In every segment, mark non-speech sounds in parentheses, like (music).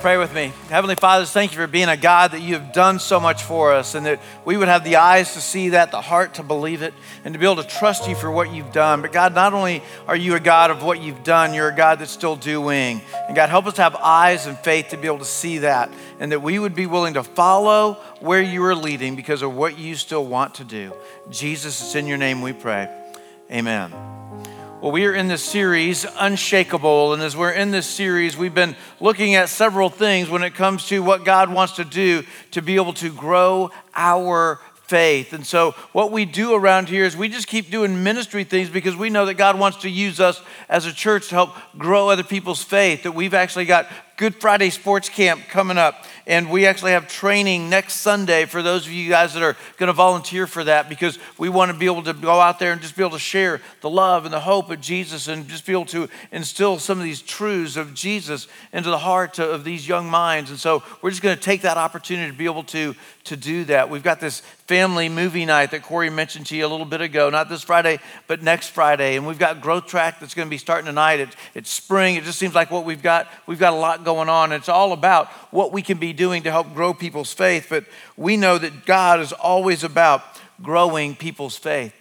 pray with me. Heavenly Father, thank you for being a God that you have done so much for us and that we would have the eyes to see that, the heart to believe it, and to be able to trust you for what you've done. But God, not only are you a God of what you've done, you're a God that's still doing. And God, help us to have eyes and faith to be able to see that and that we would be willing to follow where you are leading because of what you still want to do. Jesus, it's in your name we pray. Amen. Well, we are in this series, Unshakable. And as we're in this series, we've been looking at several things when it comes to what God wants to do to be able to grow our faith. And so, what we do around here is we just keep doing ministry things because we know that God wants to use us as a church to help grow other people's faith. That we've actually got Good Friday Sports Camp coming up. And we actually have training next Sunday for those of you guys that are going to volunteer for that because we want to be able to go out there and just be able to share the love and the hope of Jesus and just be able to instill some of these truths of Jesus into the heart of these young minds. And so we're just going to take that opportunity to be able to, to do that. We've got this family movie night that Corey mentioned to you a little bit ago, not this Friday, but next Friday. And we've got Growth Track that's going to be starting tonight. It, it's spring. It just seems like what we've got, we've got a lot going on. It's all about what we can be doing to help grow people's faith. But we know that God is always about growing people's faith.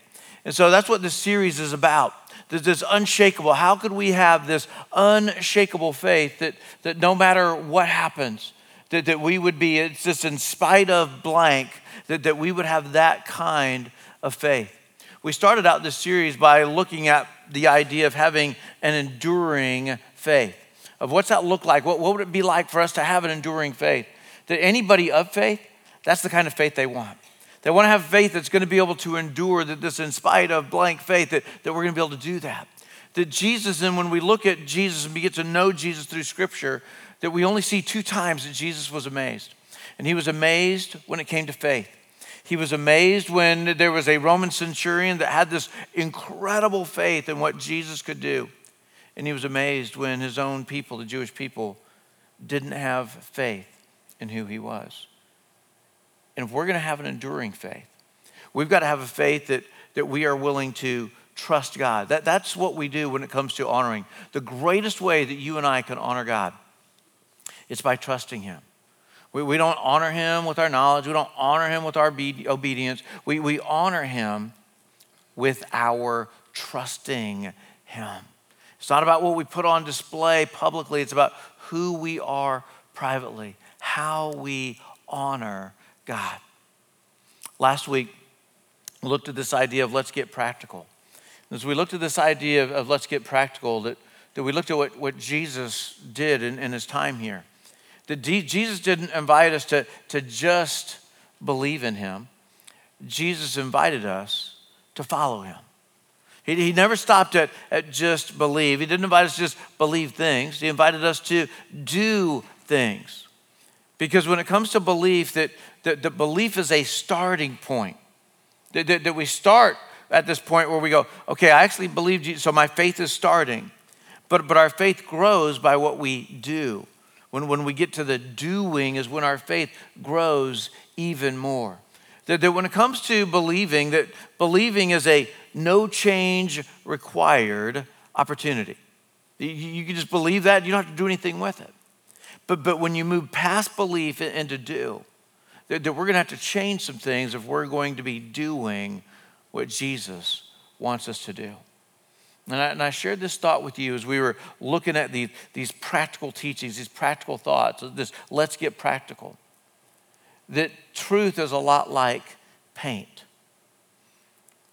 And so that's what this series is about. This, unshakable. How could we have this unshakable faith that, that no matter what happens, that, that we would be, it's just in spite of blank, that, that we would have that kind of faith. We started out this series by looking at the idea of having an enduring faith of what's that look like? What, what would it be like for us to have an enduring faith? That anybody of faith, that's the kind of faith they want. They want to have faith that's going to be able to endure that this in spite of blank faith, that, that we're going to be able to do that. That Jesus, and when we look at Jesus and we get to know Jesus through Scripture, that we only see two times that Jesus was amazed. And he was amazed when it came to faith. He was amazed when there was a Roman centurion that had this incredible faith in what Jesus could do. And he was amazed when his own people, the Jewish people, didn't have faith in who he was. And if we're going to have an enduring faith, we've got to have a faith that, that we are willing to trust God. That, that's what we do when it comes to honoring. The greatest way that you and I can honor God is by trusting Him. We, we don't honor Him with our knowledge, we don't honor Him with our obedience. We, we honor Him with our trusting Him. It's not about what we put on display publicly, it's about who we are privately, how we honor God. Last week, we looked at this idea of let's get practical. As we looked at this idea of, of let's get practical, that, that we looked at what, what Jesus did in, in his time here. That D, Jesus didn't invite us to, to just believe in him, Jesus invited us to follow him. He, he never stopped at, at just believe. He didn't invite us to just believe things. He invited us to do things. Because when it comes to belief, that, that, that belief is a starting point. That, that, that we start at this point where we go, okay, I actually believe so my faith is starting. But, but our faith grows by what we do. When, when we get to the doing is when our faith grows even more. That, that when it comes to believing, that believing is a no change required opportunity. You, you can just believe that, you don't have to do anything with it. But, but when you move past belief into do, that, that we're going to have to change some things if we're going to be doing what Jesus wants us to do. And I, and I, shared this thought with you as we were looking at the, these practical teachings, these practical thoughts, this let's get practical. That truth is a lot like paint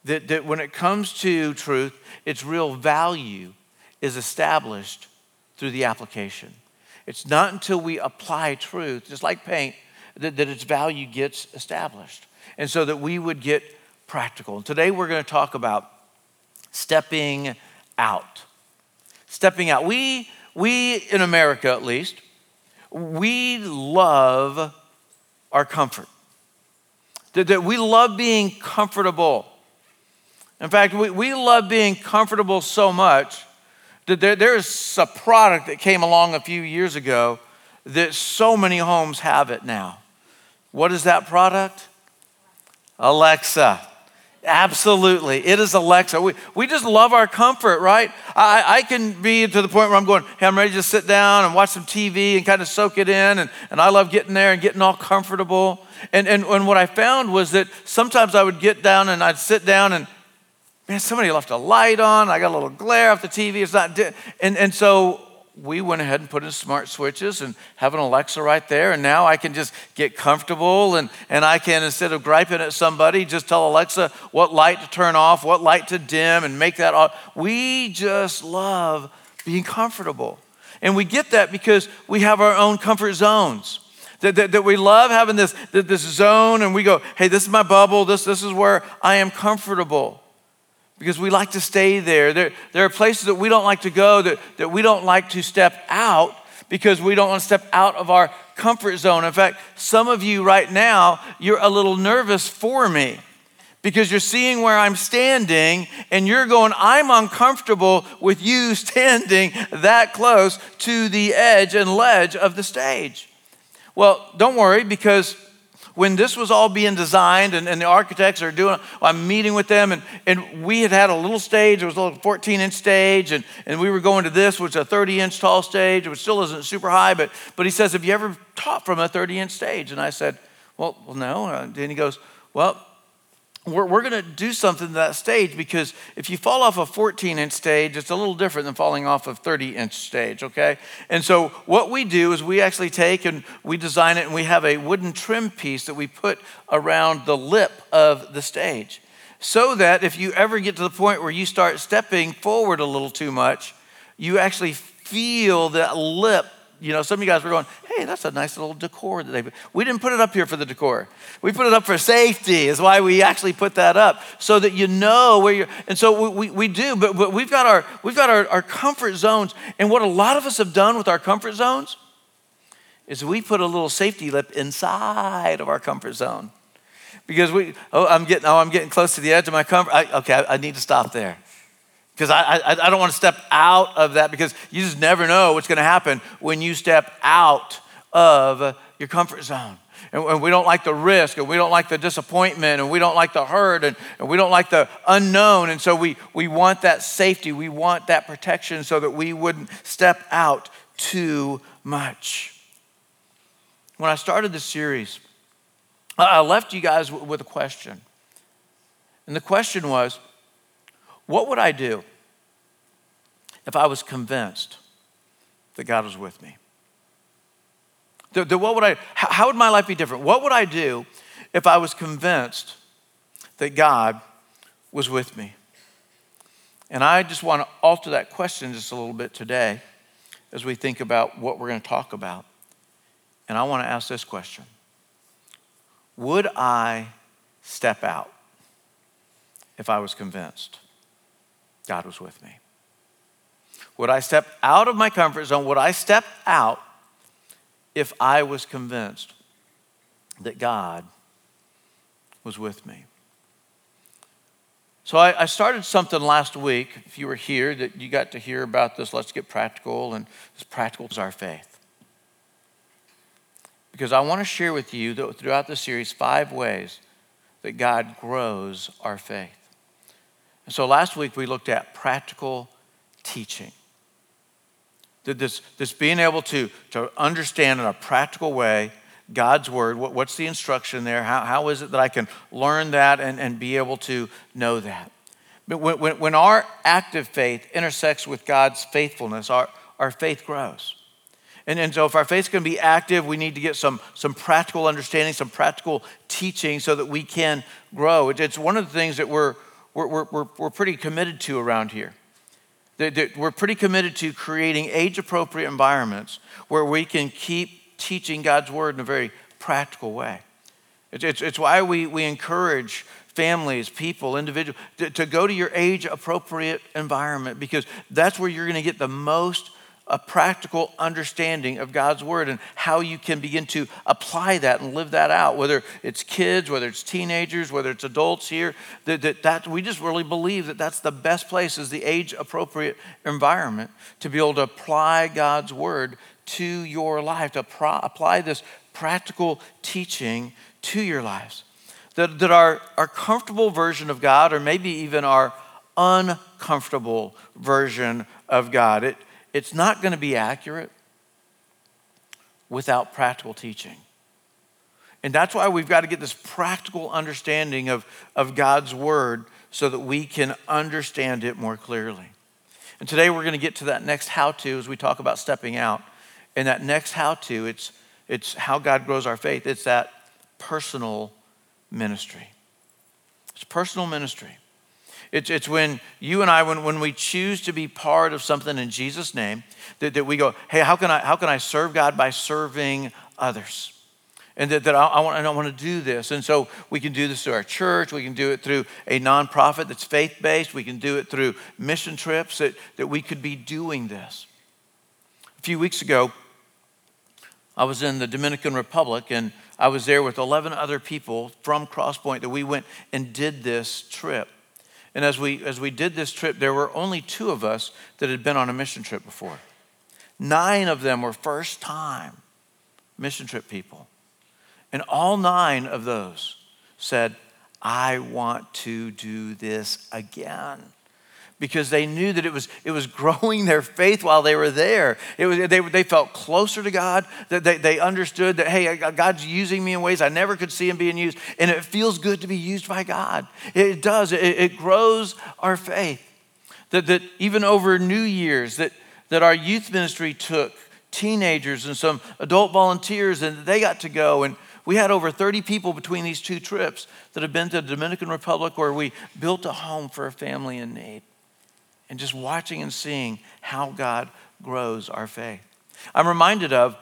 that, that when it comes to truth, its real value is established through the application. It's not until we apply truth, just like paint, that, that its value gets established. And so that we would get practical. And today we're going to talk about stepping out. Stepping out. We, we in America at least, we love our comfort. That, that we love being comfortable. In fact, we, we love being comfortable so much that there, there's a product that came along a few years ago that so many homes have it now. What is that product? Alexa. Absolutely. It is Alexa. We, we just love our comfort, right? I, I can be to the point where I'm going, hey, I'm ready to sit down and watch some TV and kind of soak it in. And, and I love getting there and getting all comfortable. And, and, and what I found was that sometimes I would get down and I'd sit down and, man, somebody left a light on. I got a little glare off the TV. It's not, di-. and, and so we went ahead and put in smart switches and have an Alexa right there. And now I can just get comfortable and, and I can, instead of griping at somebody, just tell Alexa what light to turn off, what light to dim, and make that off. We just love being comfortable. And we get that because we have our own comfort zones. That, that, that we love having this, this zone and we go, hey, this is my bubble, this, this is where I am comfortable because we like to stay there. there. There are places that we don't like to go, that, that we don't like to step out because we don't want to step out of our comfort zone. In fact, some of you right now, you're a little nervous for me because you're seeing where I'm standing and you're going, I'm uncomfortable with you (laughs) standing that close to the edge and ledge of the stage. Well, don't worry because when this was all being designed and, and the architects are doing, I'm meeting with them and, and we had had a little stage, it was a little 14 inch stage and, and we were going to this, which is a 30 inch tall stage, which still isn't super high, but, but he says, have you ever taught from a 30 inch stage? And I said, well, well no. And he goes, well, we're, we're going to do something to that stage because if you fall off a 14 inch stage, it's a little different than falling off a 30 inch stage, okay? And so what we do is we actually take and we design it and we have a wooden trim piece that we put around the lip of the stage so that if you ever get to the point where you start stepping forward a little too much, you actually feel that lip you know, some of you guys were going, hey, that's a nice little decor that they We didn't put it up here for the decor. We put it up for safety, is why we actually put that up, so that you know where you're. And so we, we, we do, but, but we've got, our, we've got our, our comfort zones. And what a lot of us have done with our comfort zones is we put a little safety lip inside of our comfort zone. Because we, oh, I'm getting, oh, I'm getting close to the edge of my comfort. I, okay, I, I need to stop there. Because I, I, I, don't want to step out of that because you just never know what's going to happen when you step out of your comfort zone. And, we don't like the risk, and we don't like the disappointment, and we don't like the hurt, and, and we don't like the unknown. And so we, we want that safety, we want that protection so that we wouldn't step out too much. When I started this series, I left you guys with a question. And the question was, what would I do if I was convinced that God was with me? What would I, how would my life be different? What would I do if I was convinced that God was with me? And I just want to alter that question just a little bit today as we think about what we're going to talk about. And I want to ask this question Would I step out if I was convinced? God was with me. Would I step out of my comfort zone? Would I step out if I was convinced that God was with me? So I, I, started something last week. If you were here, that you got to hear about this. Let's get practical, and as practical as our faith. Because I want to share with you that throughout the series five ways that God grows our faith. And so last week we looked at practical teaching. This, this being able to, to understand in a practical way God's word, what, what's the instruction there? How, how is it that I can learn that and, and be able to know that? But when, when, when our active faith intersects with God's faithfulness, our, our faith grows. And, and so, if our faith's going to be active, we need to get some, some practical understanding, some practical teaching so that we can grow. It, it's one of the things that we're, we're, we're, we're pretty committed to around here. We're pretty committed to creating age appropriate environments where we can keep teaching God's word in a very practical way. It's, it's, why we, we encourage families, people, individuals to, to go to your age appropriate environment because that's where you're going to get the most a practical understanding of God's word and how you can begin to apply that and live that out, whether it's kids, whether it's teenagers, whether it's adults here, that, that, that we just really believe that that's the best place is the age appropriate environment to be able to apply God's word to your life, to pro- apply this practical teaching to your lives. that, that our, our comfortable version of God, or maybe even our uncomfortable version of God, it, it's not going to be accurate without practical teaching. And that's why we've got to get this practical understanding of, of God's word so that we can understand it more clearly. And today we're going to get to that next how to as we talk about stepping out. And that next how to, it's, it's how God grows our faith. It's that personal ministry. It's personal ministry. It's, it's when you and I, when, when we choose to be part of something in Jesus' name, that, that we go, hey, how can, I, how can I serve God by serving others? And that, that I, I, want, I don't want to do this. And so we can do this through our church. We can do it through a nonprofit that's faith based. We can do it through mission trips that, that we could be doing this. A few weeks ago, I was in the Dominican Republic and I was there with 11 other people from Crosspoint that we went and did this trip. And as we, as we did this trip, there were only two of us that had been on a mission trip before. Nine of them were first time mission trip people. And all nine of those said, I want to do this again because they knew that it was, it was growing their faith while they were there. It was, they, they felt closer to God, that they, they understood that, hey, God's using me in ways I never could see Him being used, and it feels good to be used by God. It does, it, it grows our faith. That, that even over New Year's, that, that our youth ministry took teenagers and some adult volunteers, and they got to go. And we had over 30 people between these two trips that have been to the Dominican Republic where we built a home for a family in need and just watching and seeing how God grows our faith. I'm reminded of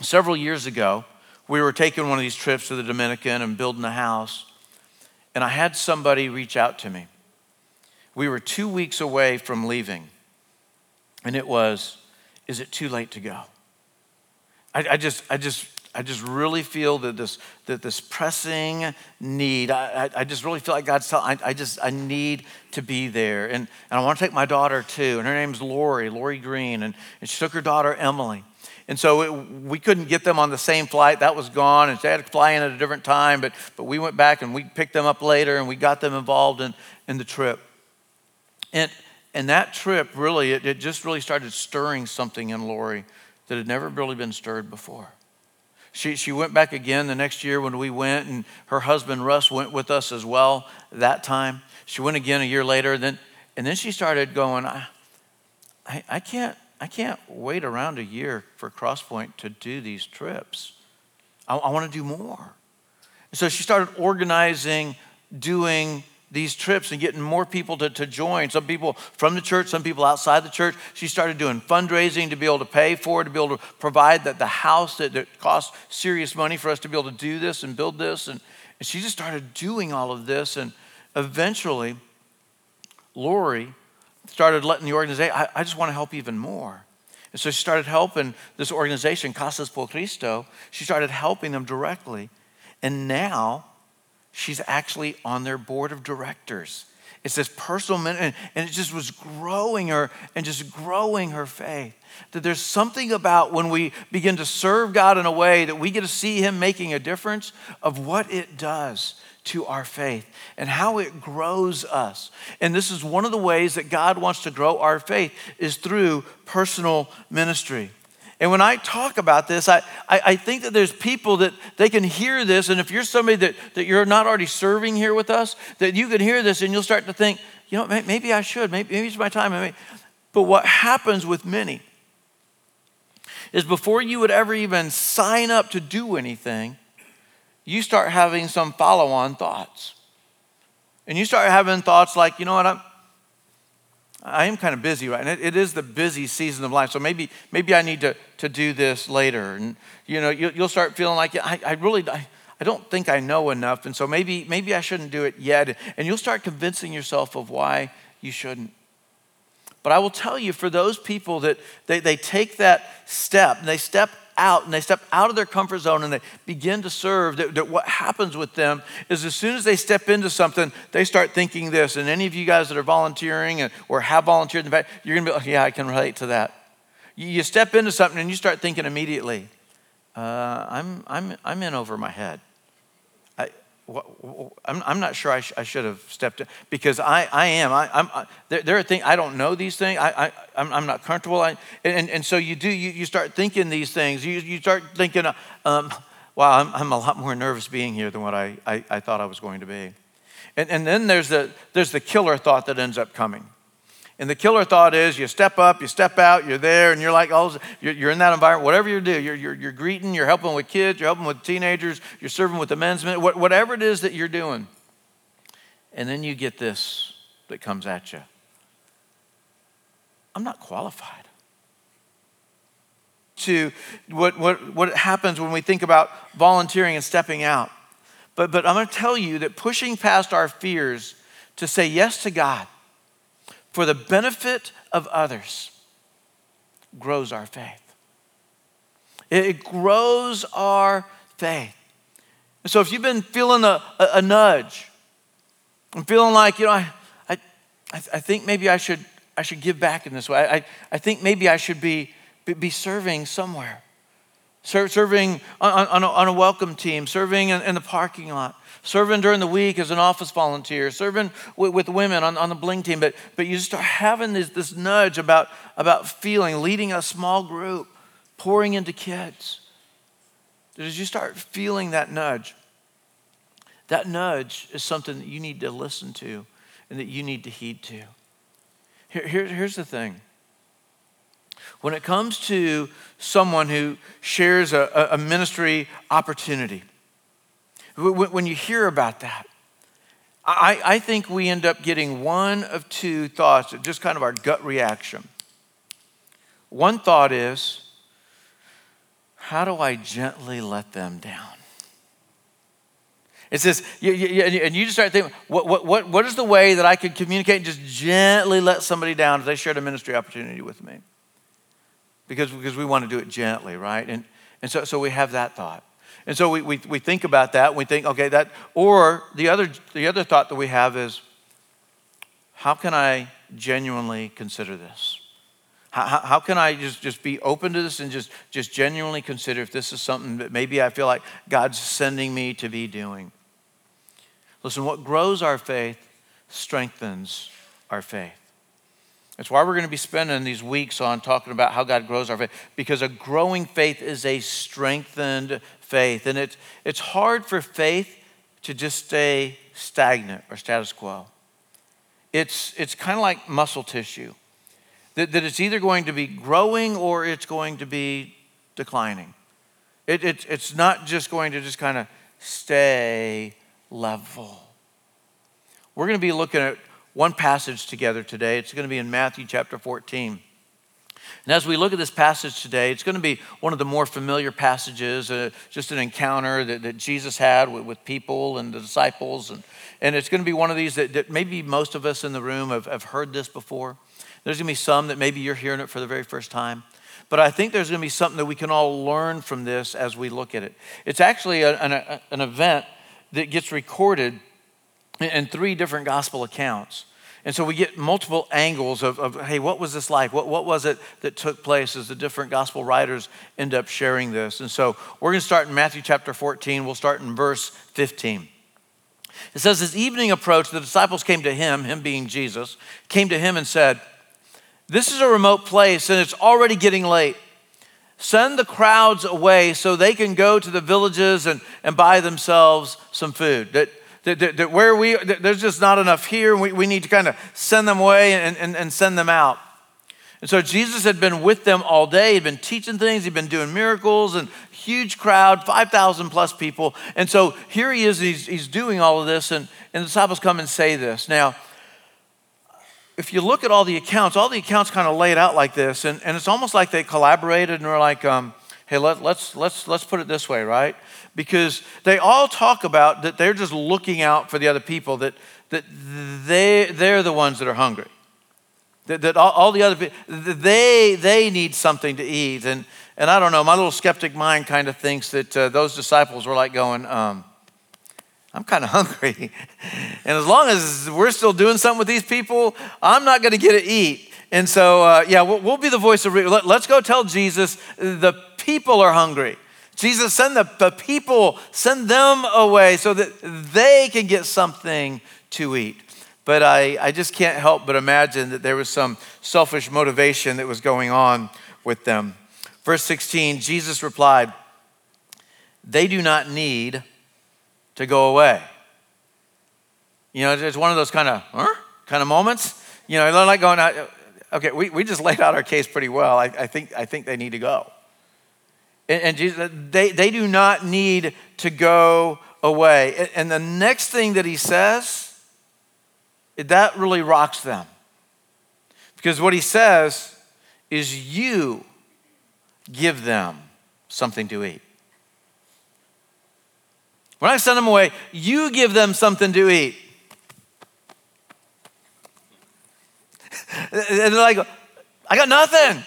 several years ago, we were taking one of these trips to the Dominican and building a house, and I had somebody reach out to me. We were two weeks away from leaving, and it was, Is it too late to go? I, I just, I just I just really feel that this, that this pressing need, I, I, just really feel like God's telling, I, I just, I need to be there. And, and I want to take my daughter too. And her name's Lori, Lori Green. And, and she took her daughter, Emily. And so it, we couldn't get them on the same flight. That was gone. And they had to fly in at a different time. But, but we went back and we picked them up later and we got them involved in, in the trip. And, and that trip really, it, it just really started stirring something in Lori that had never really been stirred before. She, she went back again the next year when we went, and her husband Russ went with us as well that time. She went again a year later, then, and then she started going, I, I, I, can't, I can't wait around a year for Crosspoint to do these trips. I, I want to do more. so she started organizing, doing these trips and getting more people to, to join. Some people from the church, some people outside the church. She started doing fundraising to be able to pay for to be able to provide that the house that, that cost serious money for us to be able to do this and build this. And, and she just started doing all of this. And eventually, Lori started letting the organization, I, I just want to help even more. And so she started helping this organization, Casas por Cristo. She started helping them directly. And now, she's actually on their board of directors. It's this personal ministry, and it just was growing her and just growing her faith. That there's something about when we begin to serve God in a way that we get to see Him making a difference of what it does to our faith and how it grows us. And this is one of the ways that God wants to grow our faith is through personal ministry. And when I talk about this, I, I, I, think that there's people that they can hear this. And if you're somebody that, that you're not already serving here with us, that you can hear this and you'll start to think, you know, maybe I should. Maybe, maybe it's my time. But what happens with many is before you would ever even sign up to do anything, you start having some follow on thoughts. And you start having thoughts like, you know what, I'm, I am kind of busy right now. It is the busy season of life. So maybe, maybe I need to, to do this later. And, you know, you, will start feeling like, I, I really, I, I don't think I know enough. And so maybe, maybe I shouldn't do it yet. And you'll start convincing yourself of why you shouldn't. But I will tell you, for those people that they, they take that step, they step out and they step out of their comfort zone and they begin to serve, that, that, what happens with them is as soon as they step into something, they start thinking this. And any of you guys that are volunteering or have volunteered in the back, you're going to be like, yeah, I can relate to that. You, you step into something and you start thinking immediately, uh, I'm, I'm, I'm in over my head. I'm, I'm not sure I, sh- I should have stepped in because I, I am. I, I'm, I, there, there, are things, I don't know these things. I, I, I'm, I'm not comfortable. I, and, and so you do, you, you start thinking these things. You, you start thinking, uh, um, wow, I'm, I'm a lot more nervous being here than what I, I, I thought I was going to be. And, and then there's the, there's the killer thought that ends up coming. And the killer thought is you step up, you step out, you're there, and you're like, oh, you're, in that environment, whatever you do, you're, you're, you're greeting, you're helping with kids, you're helping with teenagers, you're serving with the men's men, whatever it is that you're doing. And then you get this that comes at you I'm not qualified. To what, what, what happens when we think about volunteering and stepping out. But, but I'm going to tell you that pushing past our fears to say yes to God for the benefit of others grows our faith. It grows our faith. And so if you've been feeling a, a, a nudge, I'm feeling like, you know, I, I, I think maybe I should, I should give back in this way. I, I think maybe I should be, be serving somewhere. Serving on, a, welcome team, serving in, the parking lot serving during the week as an office volunteer, serving with, women on, on the Bling team. But, but you start having this, this nudge about, about feeling, leading a small group, pouring into kids. As you start feeling that nudge, that nudge is something that you need to listen to and that you need to heed to. Here, here, here's the thing when it comes to someone who shares a, a ministry opportunity, when you hear about that, I, I think we end up getting one of two thoughts, just kind of our gut reaction. One thought is, how do I gently let them down? It says, and you just start thinking, what, what, what, what is the way that I could communicate and just gently let somebody down if they shared a ministry opportunity with me? Because, because we want to do it gently, right? And, and so, so we have that thought. And so we, we, we think about that. We think, okay, that, or the other, the other thought that we have is, how can I genuinely consider this? How, how, can I just, just be open to this and just, just genuinely consider if this is something that maybe I feel like God's sending me to be doing? Listen, what grows our faith strengthens our faith. That's why we're going to be spending these weeks on talking about how God grows our faith, because a growing faith is a strengthened faith. And it's, it's hard for faith to just stay stagnant or status quo. It's, it's kind of like muscle tissue, that, that it's either going to be growing or it's going to be declining. It, it, it's not just going to just kind of stay level. We're going to be looking at one passage together today. It's going to be in Matthew chapter 14. And as we look at this passage today, it's going to be one of the more familiar passages, uh, just an encounter that, that Jesus had with, with, people and the disciples. And, and it's going to be one of these that, that maybe most of us in the room have, have heard this before. There's going to be some that maybe you're hearing it for the very first time. But I think there's going to be something that we can all learn from this as we look at it. It's actually a, an, a, an event that gets recorded in three different gospel accounts. And so we get multiple angles of, of, hey, what was this like? What, what was it that took place as the different gospel writers end up sharing this? And so we're going to start in Matthew chapter 14. We'll start in verse 15. It says, As evening approached, the disciples came to him, him being Jesus, came to him and said, This is a remote place and it's already getting late. Send the crowds away so they can go to the villages and, and buy themselves some food. That that, that, that where we, that there's just not enough here. We, we need to kind of send them away and, and, and send them out. And so Jesus had been with them all day. He'd been teaching things. He'd been doing miracles and huge crowd, 5,000 plus people. And so here he is. He's, he's doing all of this. And, and the disciples come and say this. Now, if you look at all the accounts, all the accounts kind of laid out like this. And, and it's almost like they collaborated and were like, um, hey, let, let's, let's, let's put it this way, right? because they all talk about that they're just looking out for the other people, that, that they, they're the ones that are hungry. That, that all, all the other people, they, they need something to eat. And, and I don't know, my little skeptic mind kind of thinks that uh, those disciples were like going, um, I'm kind of hungry. (laughs) and as long as we're still doing something with these people, I'm not going to get to eat. And so, uh, yeah, we'll, we'll, be the voice of reason. Let, let's go tell Jesus the people are hungry. Jesus, send the, the people, send them away so that they can get something to eat. But I, I just can't help but imagine that there was some selfish motivation that was going on with them. Verse 16, Jesus replied, They do not need to go away. You know, it's one of those kind of, huh? kind of moments. You know, they're like going, okay, we, we just laid out our case pretty well. I, I, think, I think they need to go. And, and Jesus, they, they do not need to go away. And the next thing that he says, that really rocks them. Because what he says is, you give them something to eat. When I send them away, you give them something to eat. (laughs) and they're like, I got nothing.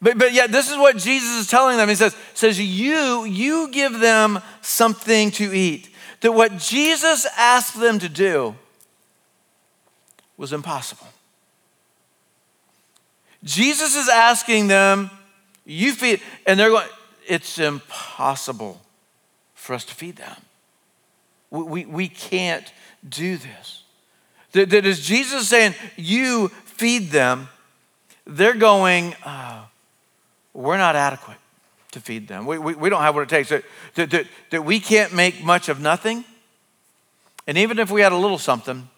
But, but yet, this is what Jesus is telling them. He says, says you, you give them something to eat. That what Jesus asked them to do was impossible. Jesus is asking them, you feed, and they're going, it's impossible for us to feed them. We, we, we can't do this. That, that is Jesus saying, you feed them, they're going, uh, we're not adequate to feed them. We, we, we don't have what it takes. That, that, that, that we can't make much of nothing. And even if we had a little something,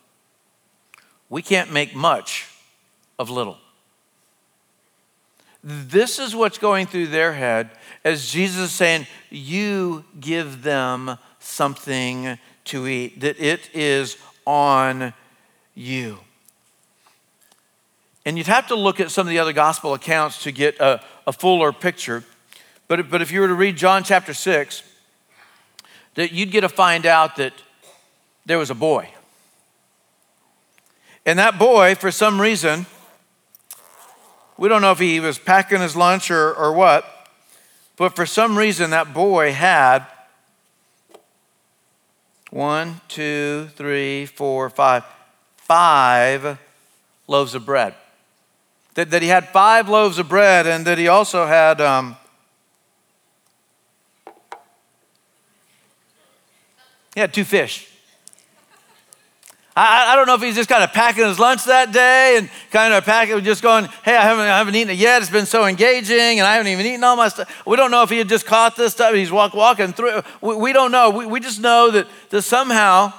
we can't make much of little. This is what's going through their head as Jesus is saying, You give them something to eat, that it is on you. And you'd have to look at some of the other gospel accounts to get a, a fuller picture. But, but if you were to read John chapter 6, that you'd get to find out that there was a boy. And that boy, for some reason, we don't know if he was packing his lunch or, or what, but for some reason that boy had one, two, three, four, five, five loaves of bread. That, that he had five loaves of bread and that he also had um, he had two fish. I, I, don't know if he's just kind of packing his lunch that day and kind of packing, just going, hey, I haven't, I haven't eaten it yet. It's been so engaging and I haven't even eaten all my stuff. We don't know if he had just caught this stuff. He's walk, walking through. We, we don't know. We, we just know that, that somehow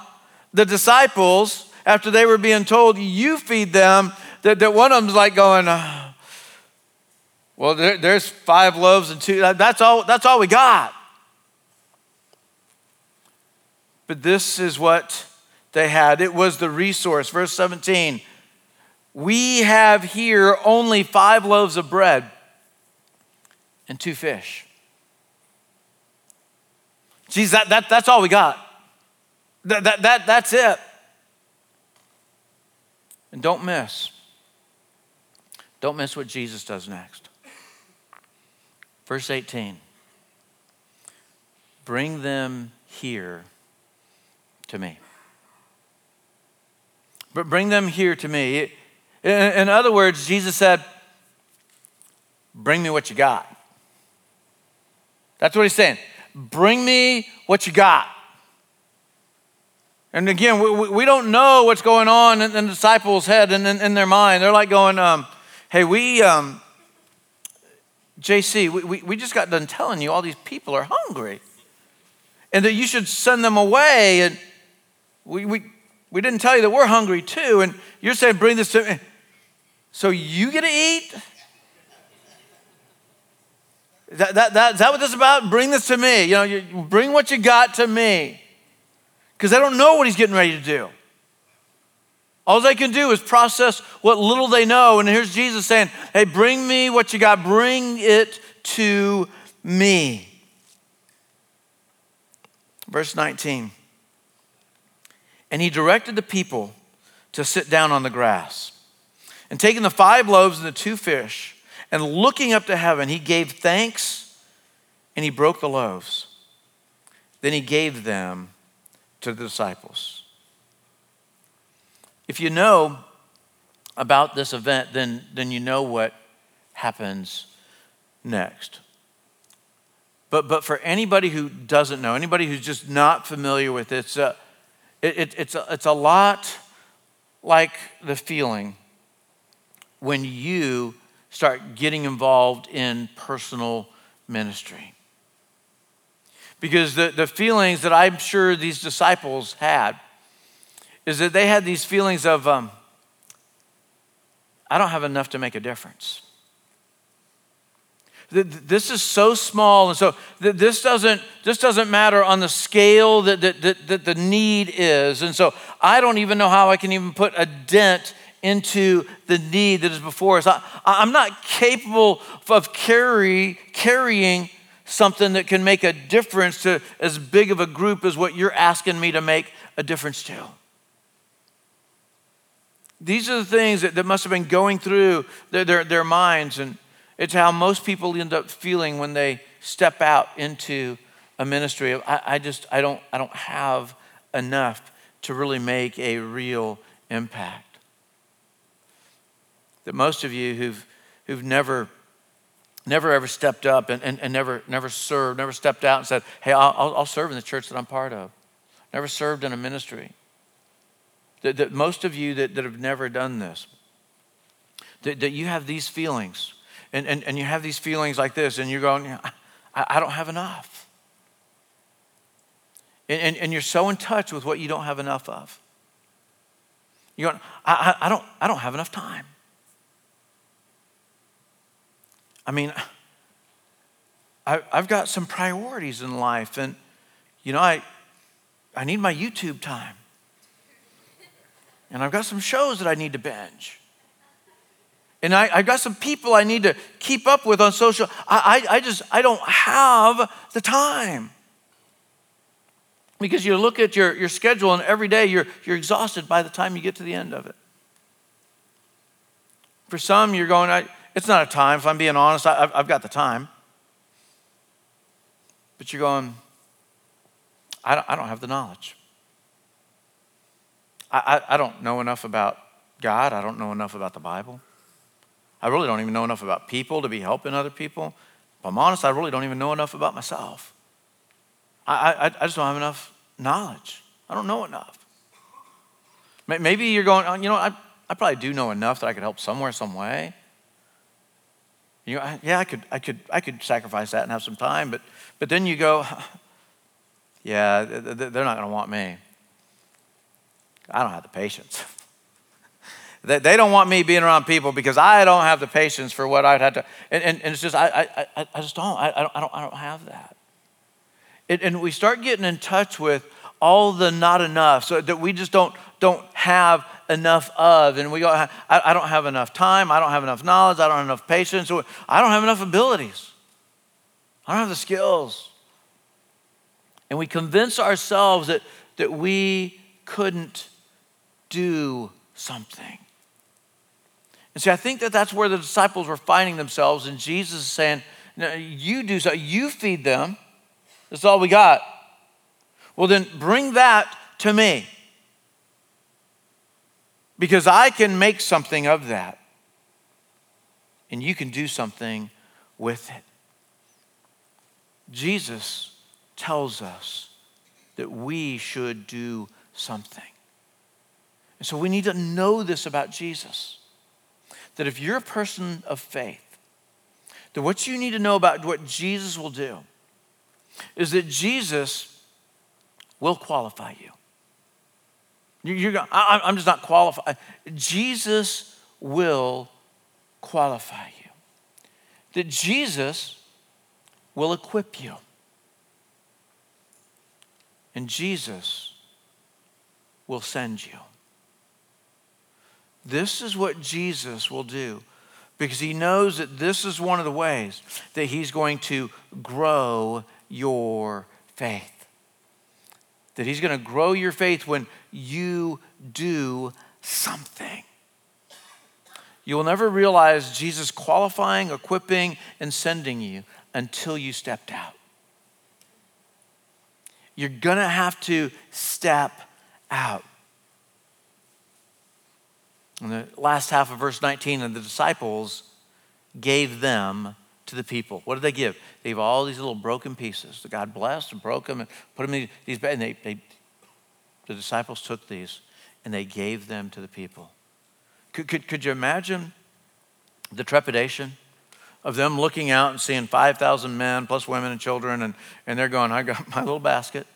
the disciples, after they were being told, you feed them, that, that one of them's like going, uh, well, there, there's five loaves and two. That's all, that's all we got. But this is what they had. It was the resource. Verse 17 We have here only five loaves of bread and two fish. Geez, that, that, that's all we got. That, that, that, that's it. And don't miss don't miss what Jesus does next. Verse 18 Bring them here to me. But bring them here to me. In other words, Jesus said, Bring me what you got. That's what he's saying. Bring me what you got. And again, we, we don't know what's going on in, the disciples' head and in, in, their mind. They're like going, um, Hey, we, um, JC, we, we, we just got done telling you all these people are hungry and that you should send them away. And we, we, we didn't tell you that we're hungry too. And you're saying, bring this to me. So you get to eat? That, that, that, is that what this is about? Bring this to me. You know, you, bring what you got to me. Because I don't know what he's getting ready to do. All they can do is process what little they know. And here's Jesus saying, Hey, bring me what you got, bring it to me. Verse 19. And he directed the people to sit down on the grass. And taking the five loaves and the two fish, and looking up to heaven, he gave thanks and he broke the loaves. Then he gave them to the disciples. If you know about this event, then, then you know what happens next. But, but for anybody who doesn't know, anybody who's just not familiar with it, it's a, it, it, it's a, it's a lot like the feeling when you start getting involved in personal ministry. Because the, the feelings that I'm sure these disciples had is that they had these feelings of, um, I don't have enough to make a difference. This is so small, and so this doesn't, this doesn't matter on the scale that, that, that, that the need is. And so I don't even know how I can even put a dent into the need that is before us. I, I'm not capable of carry, carrying something that can make a difference to as big of a group as what you're asking me to make a difference to. These are the things that, that must have been going through their, their, their minds. And it's how most people end up feeling when they step out into a ministry. I, I just, I don't, I don't have enough to really make a real impact. That most of you who've, who've never, never ever stepped up and, and, and never, never served, never stepped out and said, hey, I'll, I'll serve in the church that I'm part of. Never served in a ministry that, that most of you that, that have never done this, that, that you have these feelings, and, and, and you have these feelings like this, and you're going, I, I don't have enough. And, and, and, you're so in touch with what you don't have enough of. You're going, I, I, I, don't, I don't have enough time. I mean, I, I've got some priorities in life, and, you know, I, I need my YouTube time and I've got some shows that I need to binge. And I, have got some people I need to keep up with on social. I, I, I just, I don't have the time. Because you look at your, your schedule and every day you're, you're exhausted by the time you get to the end of it. For some, you're going, I, it's not a time. If I'm being honest, I, I've, I've got the time. But you're going, I don't, I don't have the knowledge. I, I, don't know enough about God. I don't know enough about the Bible. I really don't even know enough about people to be helping other people. If I'm honest, I really don't even know enough about myself. I, I, I just don't have enough knowledge. I don't know enough. Maybe you're going, oh, you know, I, I probably do know enough that I could help somewhere, some way. You know, yeah, I could, I could, I could sacrifice that and have some time, but, but then you go, (laughs) yeah, they're not going to want me. I don't have the patience. (laughs) they don't want me being around people because I don't have the patience for what I'd have to. And, and, and it's just, I, I, I just don't. I, I, don't, I, don't, have that. It, and we start getting in touch with all the not enough so that we just don't, don't have enough of. And we go, I, I don't have enough time. I don't have enough knowledge. I don't have enough patience. I don't have enough abilities. I don't have the skills. And we convince ourselves that, that we couldn't do something. And see, I think that that's where the disciples were finding themselves, and Jesus is saying, no, You do so, you feed them. That's all we got. Well, then bring that to me. Because I can make something of that. And you can do something with it. Jesus tells us that we should do something. And so we need to know this about Jesus that if you're a person of faith, that what you need to know about what Jesus will do is that Jesus will qualify you. You're, going, I'm just not qualified. Jesus will qualify you. That Jesus will equip you. And Jesus will send you. This is what Jesus will do because he knows that this is one of the ways that he's going to grow your faith. That he's going to grow your faith when you do something. You will never realize Jesus qualifying, equipping, and sending you until you stepped out. You're going to have to step out. In the last half of verse 19, and the disciples gave them to the people. What did they give? They gave all these little broken pieces that God blessed and broke them and put them in these, bags. and they, they, the disciples took these and they gave them to the people. Could, could, could you imagine the trepidation of them looking out and seeing 5,000 men plus women and children, and, and they're going, I got (laughs) my little basket.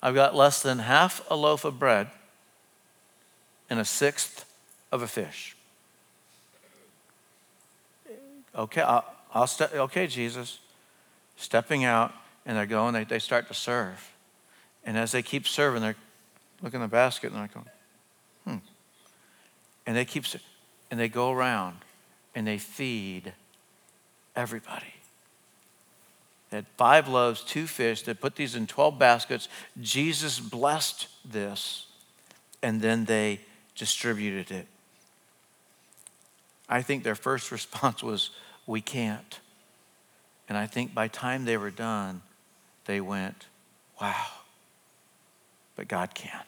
I've got less than half a loaf of bread and a sixth of a fish. Okay, I'll, I'll ste- okay, Jesus. Stepping out, and they're going, they, they start to serve. And as they keep serving, they're looking in the basket and they're going, hmm. And they keep, and they go around and they feed everybody. They had five loaves, two fish. They put these in 12 baskets. Jesus blessed this, and then they distributed it. I think their first (laughs) response was, We can't. And I think by time they were done, they went, Wow, but God can.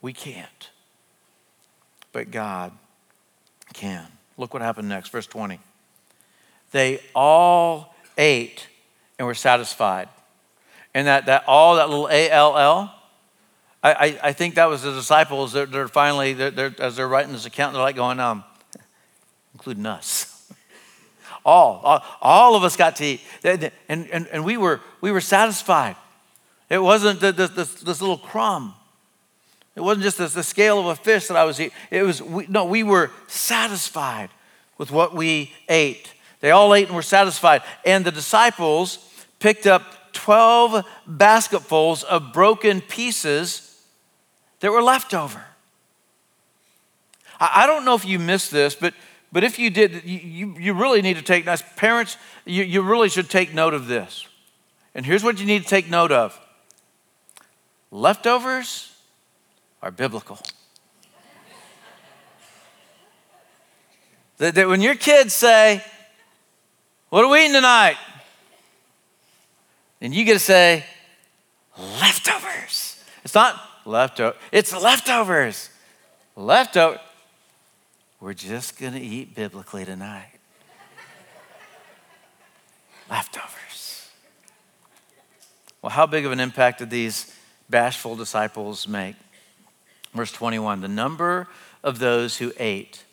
We can't, but God can. Look what happened next, verse 20. They all ate and were satisfied. And that, that all, that little A L L, I, I, think that was the disciples. They're, they're finally, they're, they're, as they're writing this account, they're like going, um, including us. (laughs) all, all, all of us got to eat. And, and, and we, were, we were satisfied. It wasn't this, this, this little crumb. It wasn't just the scale of a fish that I was eating. It was, we, no, we were satisfied with what we ate. They all ate and were satisfied. And the disciples picked up 12 basketfuls of broken pieces that were left over. I, don't know if you missed this, but, but if you did, you, you, really need to take, as parents, you, you really should take note of this. And here's what you need to take note of leftovers are biblical. that, that when your kids say, What are we eating tonight? And you get to say, Leftovers. It's not leftover, it's leftovers. Leftover. We're just going to eat biblically tonight. Leftovers. Well, how big of an impact did these bashful disciples make? Verse 21 The number of those who ate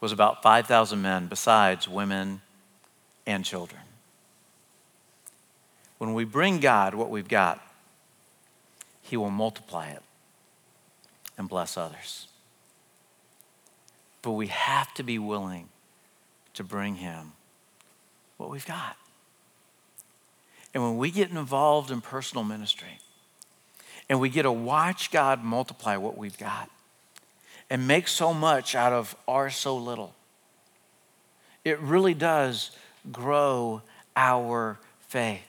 was about 5,000 men, besides women and children. When we bring God what we've got, He will multiply it and bless others. But we have to be willing to bring Him what we've got. And when we get involved in personal ministry, and we get to watch God multiply what we've got and make so much out of our so little. It really does grow our faith.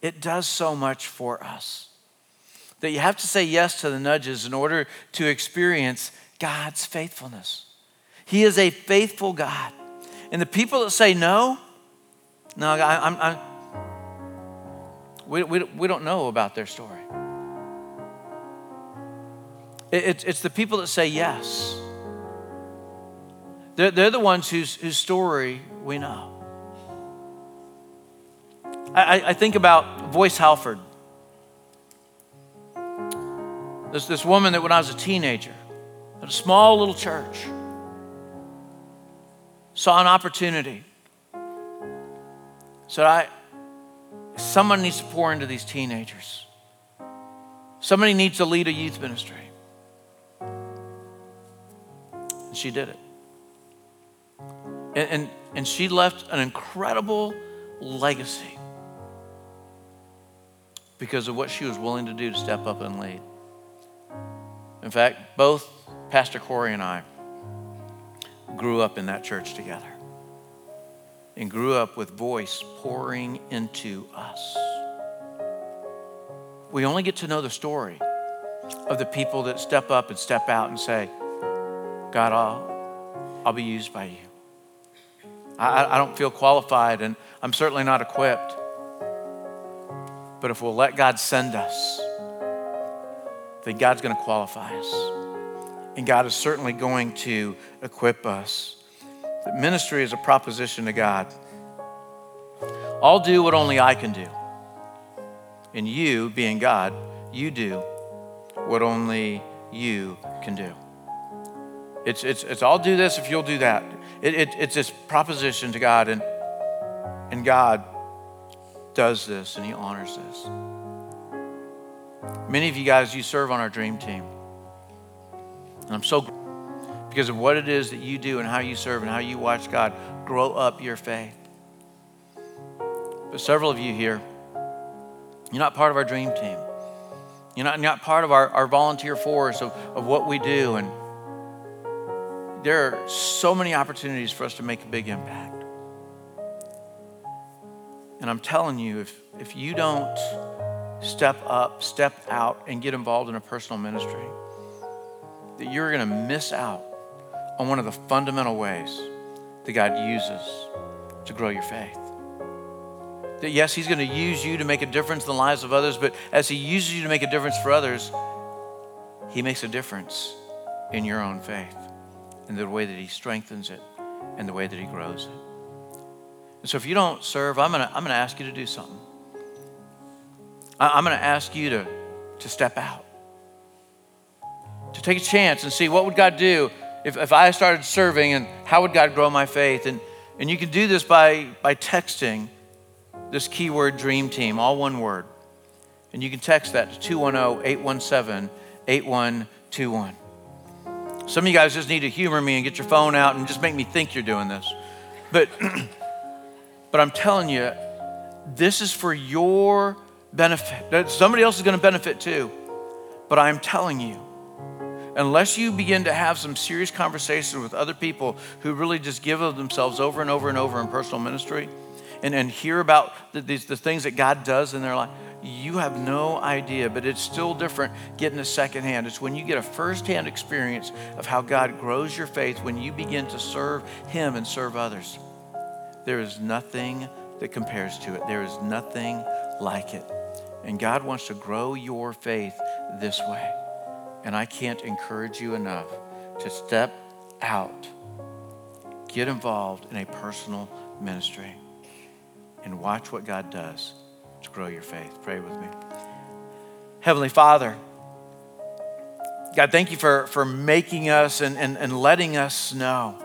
It does so much for us that you have to say yes to the nudges in order to experience God's faithfulness. He is a faithful God. And the people that say no, no, I, am I'm, we, we, we don't know about their story. It's, it's the people that say yes. They're, they're the ones whose, whose story we know. I, I think about Joyce Halford. There's this woman that when I was a teenager, at a small little church, saw an opportunity. Said, I, someone needs to pour into these teenagers. Somebody needs to lead a youth ministry. And she did it. And, and, and she left an incredible legacy because of what she was willing to do to step up and lead. In fact, both Pastor Corey and I grew up in that church together and grew up with Joyce pouring into us. We only get to know the story of the people that step up and step out and say, God, I'll, I'll be used by you. I, I don't feel qualified and I'm certainly not equipped. But if we'll let God send us, then God's going to qualify us. And God is certainly going to equip us. that ministry is a proposition to God. I'll do what only I can do. And you, being God, you do what only you can do. It's, it's, it's I'll do this if you'll do that. It, it, it's this proposition to God, and, and God does this and He honors this. Many of you guys, you serve on our dream team. And I'm so because of what it is that you do and how you serve and how you watch God grow up your faith. But several of you here, you're not part of our dream team. You're not, not part of our, our volunteer force of, of what we do. And there are so many opportunities for us to make a big impact. And I'm telling you, if, if you don't step up, step out, and get involved in a personal ministry, that you're going to miss out on one of the fundamental ways that God uses to grow your faith. That yes, He's going to use you to make a difference in the lives of others, but as He uses you to make a difference for others, He makes a difference in your own faith, in the way that He strengthens it, and the way that He grows it. And so if you don't serve, I'm going to, I'm going to ask you to do something. I'm going to ask you to, to step out, to take a chance and see what would God do if, if I started serving and how would God grow my faith? And, and you can do this by, by texting this keyword dream team, all one word. And you can text that to 210 817 8121. Some of you guys just need to humor me and get your phone out and just make me think you're doing this. But, (clears throat) but I'm telling you, this is for your benefit. Somebody else is going to benefit too. But I'm telling you, unless you begin to have some serious conversations with other people who really just give of themselves over and over and over in personal ministry and, and hear about the, these, the things that God does in their life, you have no idea, but it's still different getting a secondhand. It's when you get a firsthand experience of how God grows your faith when you begin to serve Him and serve others. There is nothing that compares to it, there is nothing like it. And God wants to grow your faith this way. And I can't encourage you enough to step out, get involved in a personal ministry, and watch what God does to grow your faith. Pray with me. Heavenly Father, God, thank you for, for making us and, and, and letting us know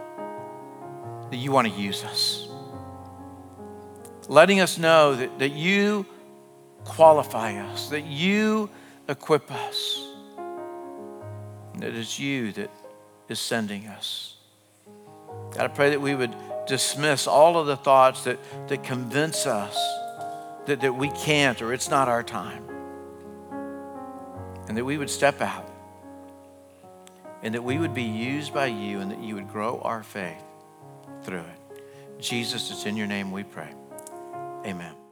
that you want to use us. Letting us know that, that you qualify us, that you equip us that it's you that is sending us. God, I pray that we would dismiss all of the thoughts that, that convince us that, that we can't or it's not our time. And that we would step out and that we would be used by you and that you would grow our faith through it. Jesus, it's in your name we pray. Amen.